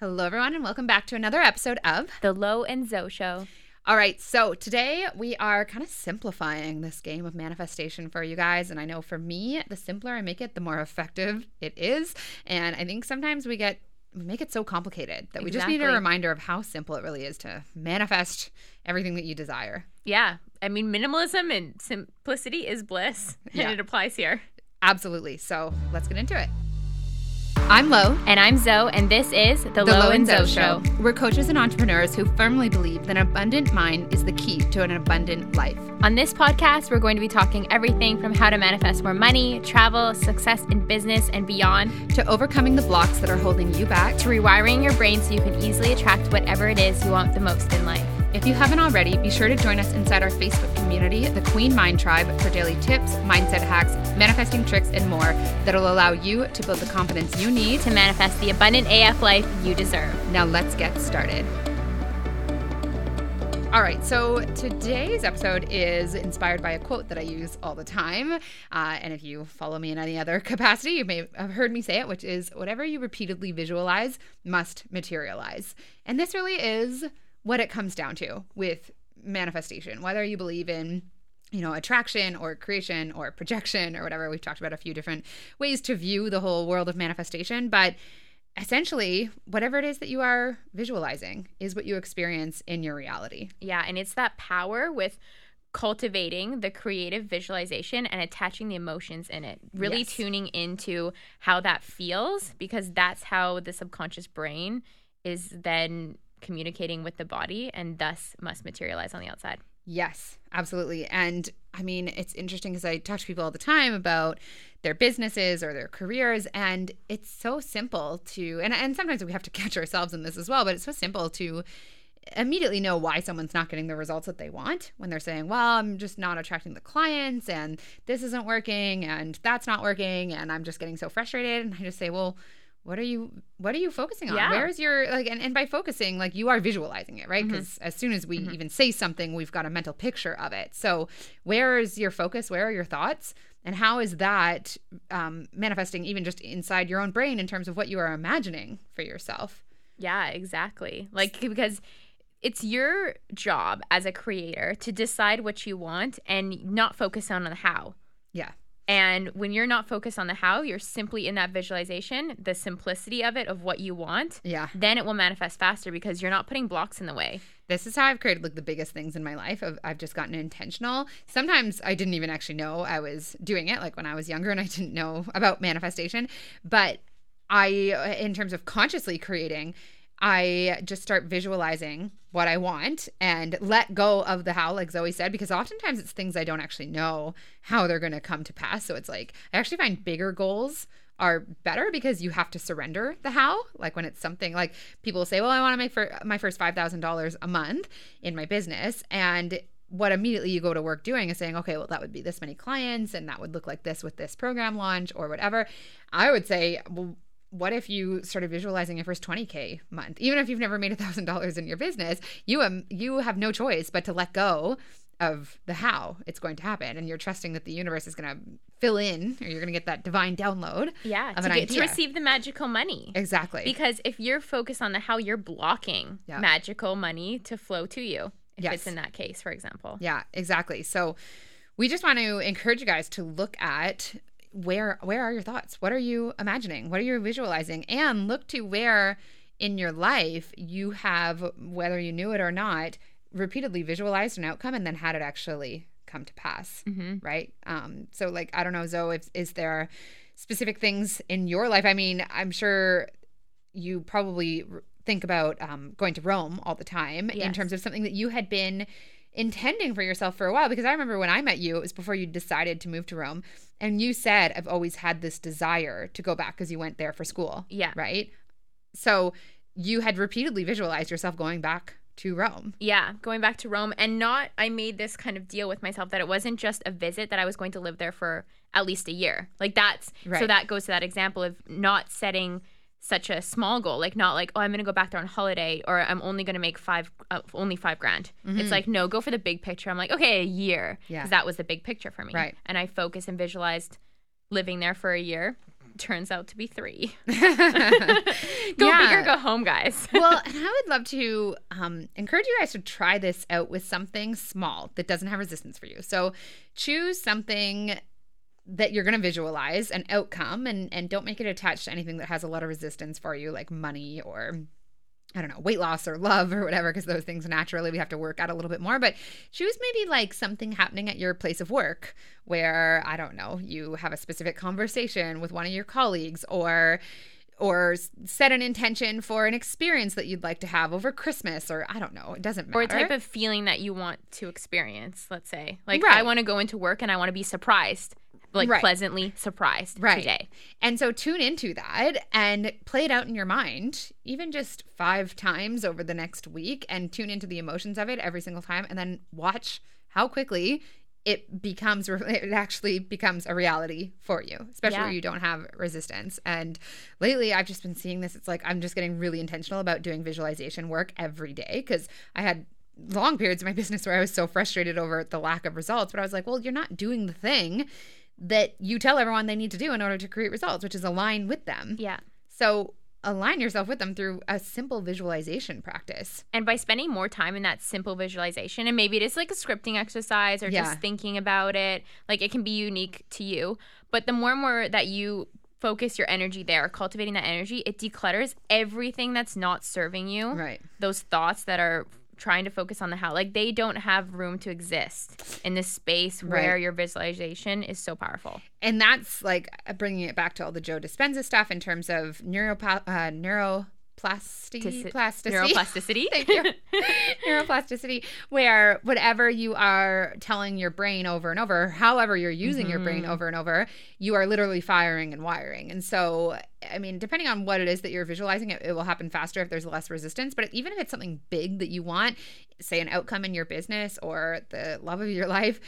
Hello, everyone, and welcome back to another episode of The Lo and Zoe Show. All right, so today we are kind of simplifying this game of manifestation for you guys. And I know for me, the simpler I make it, the more effective it is. And I think sometimes we get we make it so complicated that we just need a reminder of how simple it really is to manifest everything that you desire. Yeah. I mean, minimalism and simplicity is bliss, Yeah. and it applies here. Absolutely. So let's get into it. I'm Lo. And I'm Zoe, and this is The, Lo, and Zoe, Show. We're coaches and entrepreneurs who firmly believe that an abundant mind is the key to an abundant life. On this podcast, we're going to be talking everything from how to manifest more money, travel, success in business, and beyond, To overcoming the blocks that are holding you back to rewiring your brain so you can easily attract whatever it is you want the most in life. If you haven't already, be sure to join us inside our Facebook community, the Queen Mind Tribe, for daily tips, mindset hacks, manifesting tricks, and more that'll allow you to build the confidence you need. To manifest the abundant AF life you deserve. Now, let's get started. All right, so today's episode is inspired by a quote that I use all the time. Uh, and if you follow me in any other capacity, you may have heard me say it, which is whatever you repeatedly visualize must materialize. And this really is what it comes down to with manifestation, whether you believe in you know, attraction or creation or projection or whatever. We've talked about a few different ways to view the whole world of manifestation, but essentially, whatever it is that you are visualizing is what you experience in your reality. Yeah, and it's that power with cultivating the creative visualization and attaching the emotions in it. Really Yes. tuning into how that feels because that's how the subconscious brain is then communicating with the body and thus must materialize on the outside. Yes, absolutely. And I mean, it's interesting because I talk to people all the time about their businesses or their careers, and it's so simple to, and, and sometimes we have to catch ourselves in this as well, but it's so simple to immediately know why someone's not getting the results that they want when they're saying, Well, I'm just not attracting the clients, and this isn't working, and that's not working, and I'm just getting so frustrated. And I just say, Well, what are you what are you focusing on? Yeah. where's your like and, and by focusing like you are visualizing it right? Because as soon as we even say something we've got a mental picture of it. So where is your focus? Where are your thoughts? And how is that um, manifesting even just inside your own brain in terms of what you are imagining for yourself? Yeah, exactly. Like because it's your job as a creator to decide what you want and not focus on the how. yeah And when you're not focused on the how, you're simply in that visualization, the simplicity of it, of what you want, yeah then it will manifest faster because you're not putting blocks in the way. this is how I've created like the biggest things in my life. Of, I've just gotten intentional. Sometimes I didn't even actually know I was doing it, like when I was younger and I didn't know about manifestation. But I, in terms of consciously creating, I just start visualizing what I want and let go of the how, like Zoe said, because oftentimes it's things I don't actually know how they're going to come to pass. So it's like, I actually find bigger goals are better because you have to surrender the how. Like when it's something like people say, well, I want to make for my first $5,000 a month in my business. And what immediately you go to work doing is saying, okay, well, that would be this many clients and that would look like this with this program launch or whatever. I would say, well, what if you started visualizing your first 20k month even if you've never made a thousand dollars in your business you um you have no choice but to let go of the how it's going to happen and you're trusting that the universe is going to fill in or you're going to get that divine download Yeah, to, get, to receive the magical money. exactly Because if you're focused on the how, you're blocking Yeah. magical money to flow to you. If Yes. it's in that case, for example. Yeah, exactly. So we just want to encourage you guys to look at where where are your thoughts? What are you imagining? What are you visualizing? And look to where in your life you have whether you knew it or not repeatedly visualized an outcome and then had it actually come to pass, Mm-hmm. right? Um so like I don't know Zoe if is there specific things in your life? I mean, I'm sure you probably r- think about um, going to Rome all the time in terms of something that you had been intending for yourself for a while because I remember when I met you, it was before you decided to move to Rome. And you said, I've always had this desire to go back because you went there for school. Yeah. Right. So you had repeatedly visualized yourself going back to Rome. Yeah, going back to Rome and not I made this kind of deal with myself that it wasn't just a visit that I was going to live there for at least a year. Like that's so that goes to that example of not setting such a small goal, like not like oh I'm going to go back there on holiday or I'm only going to make 5 uh, only 5 grand. It's like no, go for the big picture. I'm like okay, a year Yeah. because that was the big picture for me. Right. And I focused and visualized living there for a year turns out to be three. go big or go home, guys. well, and I would love to um, encourage you guys to try this out with something small that doesn't have resistance for you. So choose something that you're going to visualize an outcome and and don't make it attached to anything that has a lot of resistance for you like money or I don't know, weight loss or love or whatever, because those things naturally we have to work at a little bit more. But choose maybe like something happening at your place of work where, I don't know, you have a specific conversation with one of your colleagues or or set an intention for an experience that you'd like to have over Christmas or I don't know, it doesn't matter. Or a type of feeling that you want to experience, let's say. Like Right. I want to go into work and I want to be surprised. Like Right. pleasantly surprised Right. today. And so tune into that and play it out in your mind, even just five times over the next week, and tune into the emotions of it every single time, and then watch how quickly it becomes it actually becomes a reality for you especially Yeah. where you don't have resistance and lately i've just been seeing this it's like i'm just getting really intentional about doing visualization work every day because i had long periods of my business where i was so frustrated over the lack of results but i was like well you're not doing the thing that you tell everyone they need to do in order to create results, which is align with them. Yeah. So align yourself with them through a simple visualization practice. And by spending more time in that simple visualization, and maybe it is like a scripting exercise or Yeah. just thinking about it, like it can be unique to you. But the more and more that you focus your energy there, cultivating that energy, it declutters everything that's not serving you. Right. Those thoughts that are trying to focus on the how, like they don't have room to exist in this space where Right. your visualization is so powerful. And that's like bringing it back to all the Joe Dispenza stuff in terms of neuro uh, neuroplasty- Plasticity. Neuroplasticity. Thank you. Neuroplasticity, where whatever you are telling your brain over and over, however you're using your brain mm-hmm. over and over, you are literally firing and wiring. And so, I mean, depending on what it is that you're visualizing, it, it will happen faster if there's less resistance. But even if it's something big that you want, say an outcome in your business or the love of your life,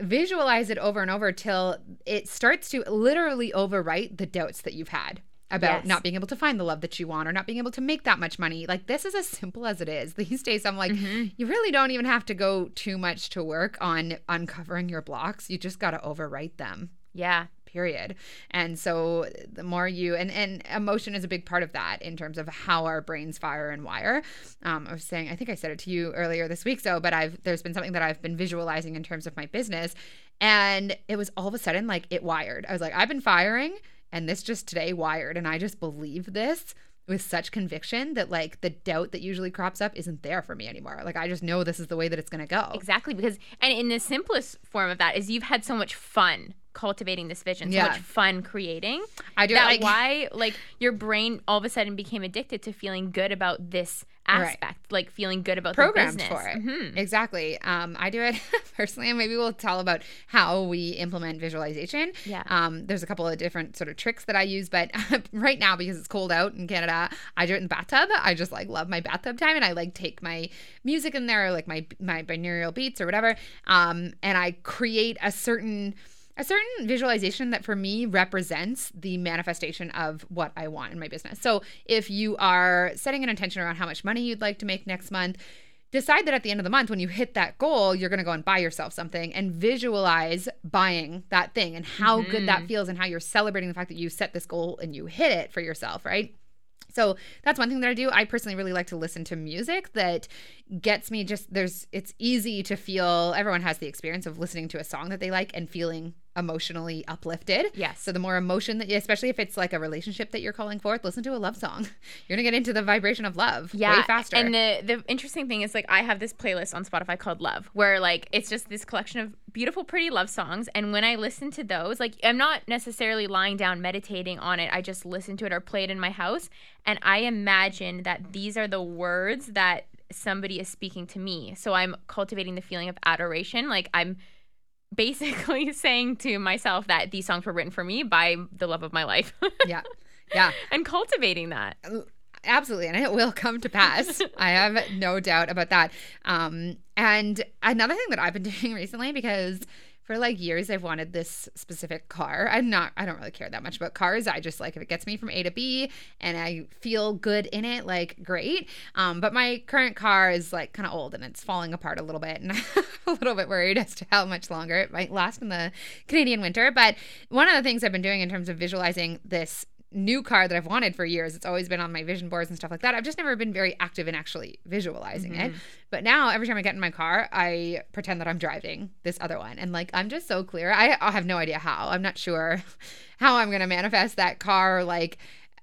visualize it over and over till it starts to literally overwrite the doubts that you've had about Yes. not being able to find the love that you want or not being able to make that much money. Like this is as simple as it is. These days I'm like you really don't even have to go too much to work on uncovering your blocks. You just got to overwrite them. yeah. Period. And so the more you and and emotion is a big part of that in terms of how our brains fire and wire. Um, I was saying, I think I said it to you earlier this week. So, but I've there's been something that I've been visualizing in terms of my business, and it was all of a sudden like it wired. I was like, I've been firing, and this just today wired, and I just believe this with such conviction that like the doubt that usually crops up isn't there for me anymore. Like I just know this is the way that it's gonna go. Exactly, because and in the simplest form of that is you've had so much fun cultivating this vision, so Yeah. much fun creating. I do that why like your brain all of a sudden became addicted to feeling good about this Right. aspect, like feeling good about programmed the business. for it. Mhm. Exactly. Um, I do it personally, and maybe we'll tell about how we implement visualization. Yeah. Um, there's a couple of different sort of tricks that I use, but right now because it's cold out in Canada, I do it in the bathtub. I just like love my bathtub time, and I like take my music in there, like my my binaural beats or whatever, um, and I create a certain a certain visualization that for me represents the manifestation of what I want in my business. So if you are setting an intention around how much money you'd like to make next month, decide that at the end of the month when you hit that goal, you're going to go and buy yourself something and visualize buying that thing and how good that mm-hmm. feels and how you're celebrating the fact that you set this goal and you hit it for yourself, right? So that's one thing that I do. I personally really like to listen to music that gets me just there's it's easy to feel everyone has the experience of listening to a song that they like and feeling emotionally uplifted. Yes. So the more emotion that especially if it's like a relationship that you're calling forth, listen to a love song. You're going to get into the vibration of love Yeah, way faster. And the the interesting thing is like I have this playlist on Spotify called Love, where like it's just this collection of beautiful, pretty love songs. And when I listen to those, like I'm not necessarily lying down meditating on it. I just listen to it or play it in my house, and I imagine that these are the words that somebody is speaking to me. So I'm cultivating the feeling of adoration. Like I'm basically saying to myself that these songs were written for me by the love of my life, yeah. Yeah. and cultivating that. Absolutely, and it will come to pass. I have no doubt about that. Um, and another thing that I've been doing recently, because for like years I've wanted this specific car. I'm not I don't really care that much about cars. I just like if it gets me from A to B and I feel good in it, like great. Um, but my current car is like kind of old and it's falling apart a little bit and I'm a little bit worried as to how much longer it might last in the Canadian winter. But one of the things I've been doing in terms of visualizing this new car that I've wanted for years. It's always been on my vision boards and stuff like that. I've just never been very active in actually visualizing mm-hmm. it. But now every time I get in my car, I pretend that I'm driving this other one. And like I'm just so clear. I, I have no idea how. I'm not sure how I'm going to manifest that car like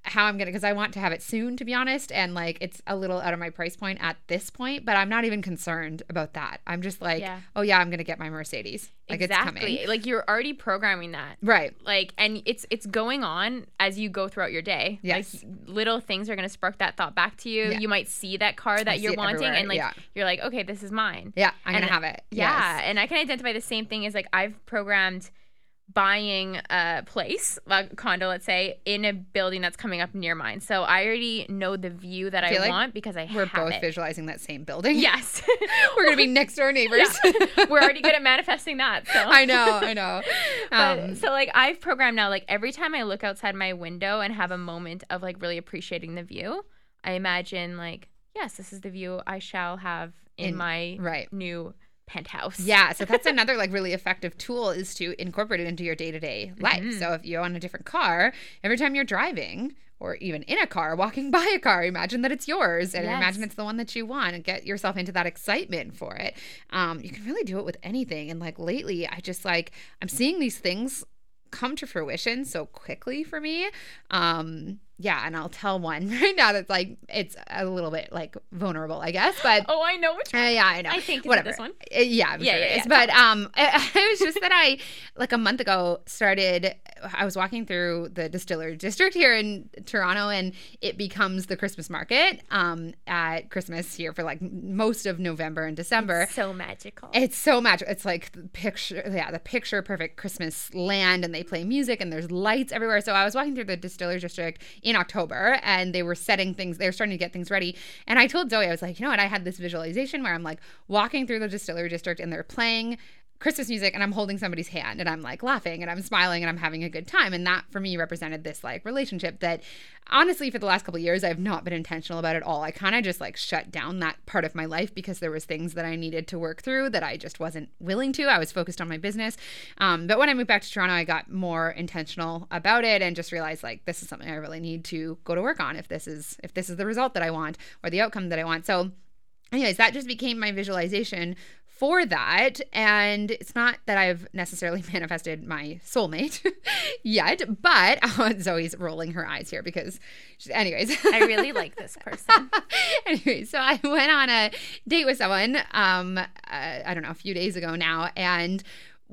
how I'm gonna because I want to have it soon to be honest and like it's a little out of my price point at this point but I'm not even concerned about that I'm just like yeah. oh yeah I'm gonna get my Mercedes like exactly. it's coming like you're already programming that right like and it's it's going on as you go throughout your day yes like little things are gonna spark that thought back to you yeah. you might see that car that you're wanting everywhere. and like yeah. you're like okay this is mine yeah I'm and, gonna have it yeah yes. and I can identify the same thing as like I've programmed buying a place, a condo, let's say, in a building that's coming up near mine. So I already know the view that I, I like want because I have it. we're both it. visualizing that same building. Yes, we're gonna be next door neighbors. Yeah. we're already good at manifesting that. So I know, I know. Um, but, so like I've programmed now, like every time I look outside my window and have a moment of like really appreciating the view, I imagine like yes, this is the view I shall have in, in my right. new penthouse. Yeah, so that's another like really effective tool is to incorporate it into your day-to-day life. Mm-hmm. So if you're on a different car, every time you're driving or even in a car, walking by a car, imagine that it's yours and yes. imagine it's the one that you want and get yourself into that excitement for it. Um, you can really do it with anything. And like lately, I just like I'm seeing these things come to fruition so quickly for me. Um, yeah, and I'll tell one right now that's like it's a little bit like vulnerable, I guess. But oh, I know which one. Uh, yeah, I know. I think whatever. This one. Uh, yeah, yeah, sure yeah, yeah. But um, it, it was just that I like a month ago started. I was walking through the distillery district here in Toronto, and it becomes the Christmas market um at Christmas here for like most of November and December. It's so magical. It's so magical. It's like the picture, yeah, the picture perfect Christmas land, and they play music and there's lights everywhere. So I was walking through the distillery district in October and they were setting things, they were starting to get things ready. And I told Zoe, I was like, you know what? I had this visualization where I'm like walking through the distillery district and they're playing Christmas music and I'm holding somebody's hand and I'm like laughing and I'm smiling and I'm having a good time. And that for me represented this like relationship that honestly for the last couple years I've not been intentional about at all. I kind of just like shut down that part of my life because there was things that I needed to work through that I just wasn't willing to. I was focused on my business. Um, but when I moved back to Toronto, I got more intentional about it and just realized like this is something I really need to go to work on if this is if this is the result that I want or the outcome that I want. So anyways, that just became my visualization for that. And it's not that I've necessarily manifested my soulmate yet, but oh, Zoe's rolling her eyes here because, anyways, I really like this person. anyway, so I went on a date with someone, um, uh, I don't know, a few days ago now, and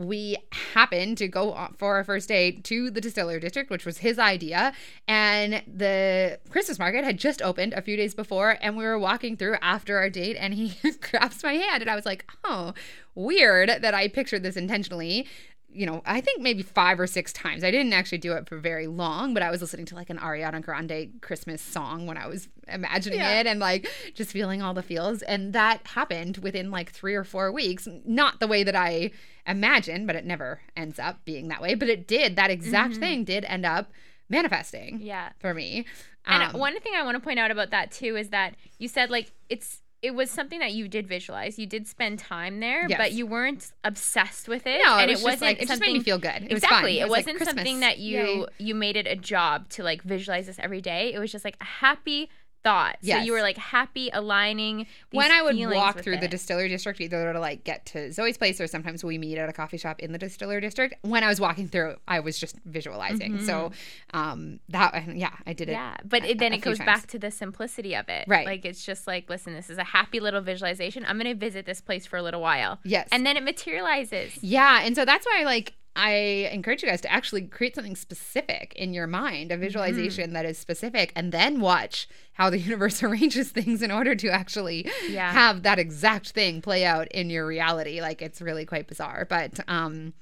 we happened to go for our first date to the distillery district which was his idea. And the christmas market had just opened a few days before and we were walking through after our date and he grabs my hand and i was like oh weird that i pictured this intentionally you know, I think maybe five or six times. I didn't actually do it for very long, but I was listening to like an Ariana Grande Christmas song when I was imagining yeah. it and like just feeling all the feels. And that happened within like three or four weeks. Not the way that I imagined, but it never ends up being that way. But it did. That exact mm-hmm. thing did end up manifesting. Yeah. For me. And um, one thing I want to point out about that too is that you said like it's it was something that you did visualize. You did spend time there, yes. but you weren't obsessed with it. No, and it, was not like, it just made me feel good. It exactly. Was it, was not like something that you Yay. you made it a job to like visualize this every day. It was just like a happy thought. Yes. So you were like happy aligning. when I would walk through it. the distillery district, either to like get to Zoe's place or sometimes we meet at a coffee shop in the distillery district. When I was walking through, I was just visualizing. Mm-hmm. So um, that yeah, I did it. Yeah, but a, it, then it goes times. back to the simplicity of it. Right. Like it's just like, listen, this is a happy little visualization. I'm going to visit this place for a little while. Yes. And then it materializes. Yeah, and so that's why like I encourage you guys to actually create something specific in your mind, a mm-hmm. visualization mm-hmm. that is specific, and then watch how the universe arranges things in order to actually yeah. have that exact thing play out in your reality. Like it's really quite bizarre. But um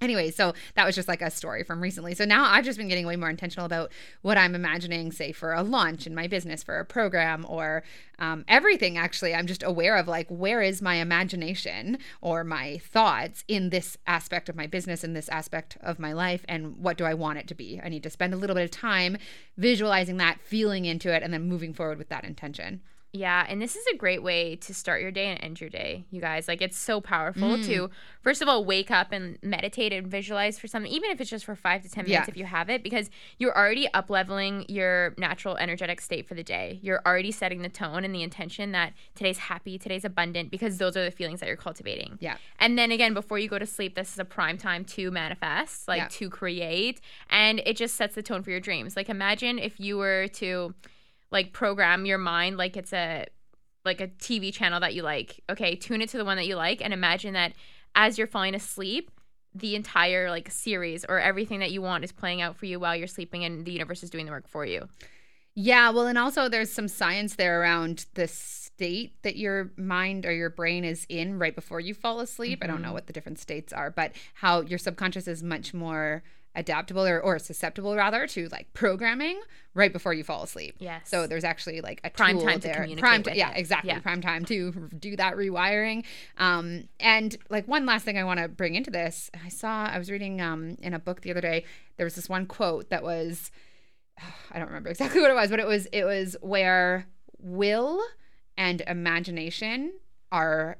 Anyway, so that was just like a story from recently. So now I've just been getting way more intentional about what I'm imagining, say, for a launch in my business, for a program, or um, everything. Actually, I'm just aware of like, where is my imagination or my thoughts in this aspect of my business, in this aspect of my life, and what do I want it to be? I need to spend a little bit of time visualizing that, feeling into it, and then moving forward with that intention. Yeah, and this is a great way to start your day and end your day, you guys. Like it's so powerful mm. to first of all wake up and meditate and visualize for something, even if it's just for five to ten minutes Yeah. if you have it, because you're already up leveling your natural energetic state for the day. You're already setting the tone and the intention that today's happy, today's abundant, because those are the feelings that you're cultivating. Yeah. And then again, before you go to sleep, this is a prime time to manifest, like Yeah. to create, and it just sets the tone for your dreams. Like imagine if you were to like program your mind like it's a like a TV channel that you like. Okay, tune it to the one that you like and imagine that as you're falling asleep, the entire like series or everything that you want is playing out for you while you're sleeping and the universe is doing the work for you. Yeah, well, and also there's some science there around the state that your mind or your brain is in right before you fall asleep. I don't know mm-hmm. what the different states are, but how your subconscious is much more adaptable or, or susceptible rather to like programming right before you fall asleep. Yes. So there's actually like a Prime time to there. communicate prime with yeah, it. exactly. Yeah. Prime time to do that rewiring. Um, and like one last thing I want to bring into this, I saw I was reading um in a book the other day. There was this one quote that was I don't remember exactly what it was, but it was it was where will and imagination are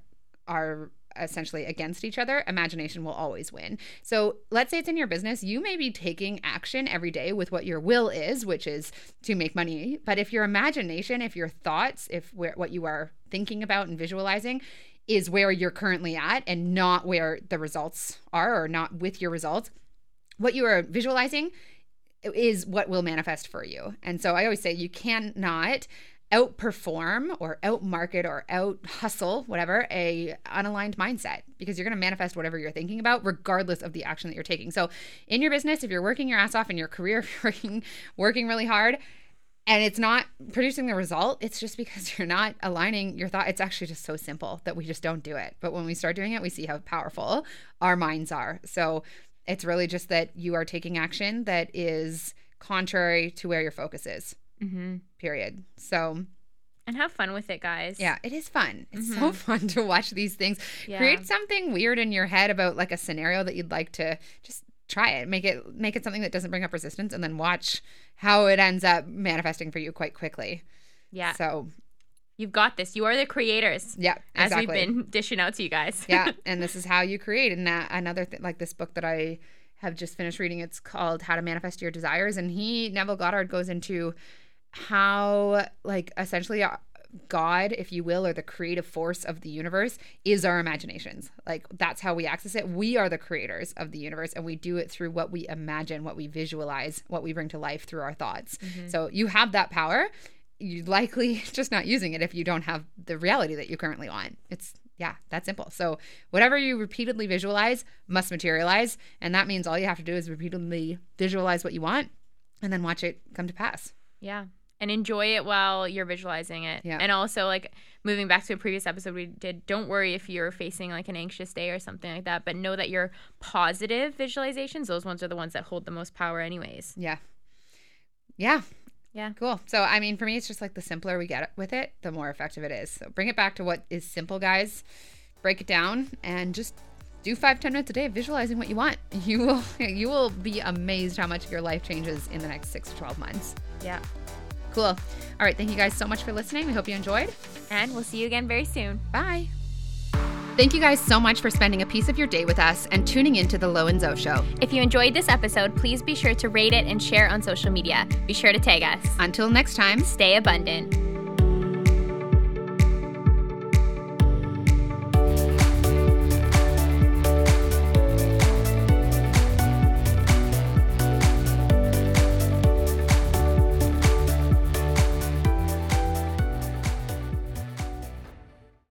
are essentially against each other, imagination will always win. So let's say it's in your business, you may be taking action every day with what your will is, which is to make money. But if your imagination, if your thoughts, if what you are thinking about and visualizing is where you're currently at and not where the results are or not with your results, what you are visualizing is what will manifest for you. And so I always say you cannot outperform or outmarket or out hustle whatever a unaligned mindset because you're going to manifest whatever you're thinking about regardless of the action that you're taking. So in your business if you're working your ass off in your career if you're working working really hard and it's not producing the result it's just because you're not aligning your thought. It's actually just so simple that we just don't do it. But when we start doing it we see how powerful our minds are. So it's really just that you are taking action that is contrary to where your focus is Mm-hmm. period so And have fun with it, guys. yeah it is fun it's so fun to watch these things Yeah. create something weird in your head about like a scenario that you'd like to just try it make it make it something that doesn't bring up resistance and then watch how it ends up manifesting for you quite quickly Yeah. so You've got this. You are the creators. yeah As we've been dishing out to you guys. yeah and this is how you create and that another thing like this book that i have just finished reading it's called how to manifest your desires and he neville goddard goes into how like essentially uh, god if you will or the creative force of the universe is our imaginations like that's how we access it we are the creators of the universe and we do it through what we imagine what we visualize what we bring to life through our thoughts so you have that power you're likely just not using it if you don't have the reality that you currently want. It's yeah, that simple. So whatever you repeatedly visualize must materialize, and that means all you have to do is repeatedly visualize what you want, and then watch it come to pass. Yeah. And enjoy it while you're visualizing it. Yeah. And also, like, moving back to a previous episode we did, don't worry if you're facing like an anxious day or something like that, but know that your positive visualizations, those ones are the ones that hold the most power, anyways. Yeah, yeah, Yeah. cool. So I mean, for me, it's just like the simpler we get with it, the more effective it is. So bring it back to what is simple, guys. Break it down and just do five ten minutes a day of visualizing what you want. You will you will be amazed how much your life changes in the next six to twelve months. Yeah. Cool. All right. Thank you guys so much for listening. We hope you enjoyed. And we'll see you again very soon. Bye. Thank you guys so much for spending a piece of your day with us and tuning into the Lo and Zo Show. If you enjoyed this episode, please be sure to rate it and share on social media. Be sure to tag us. Until next time. Stay abundant.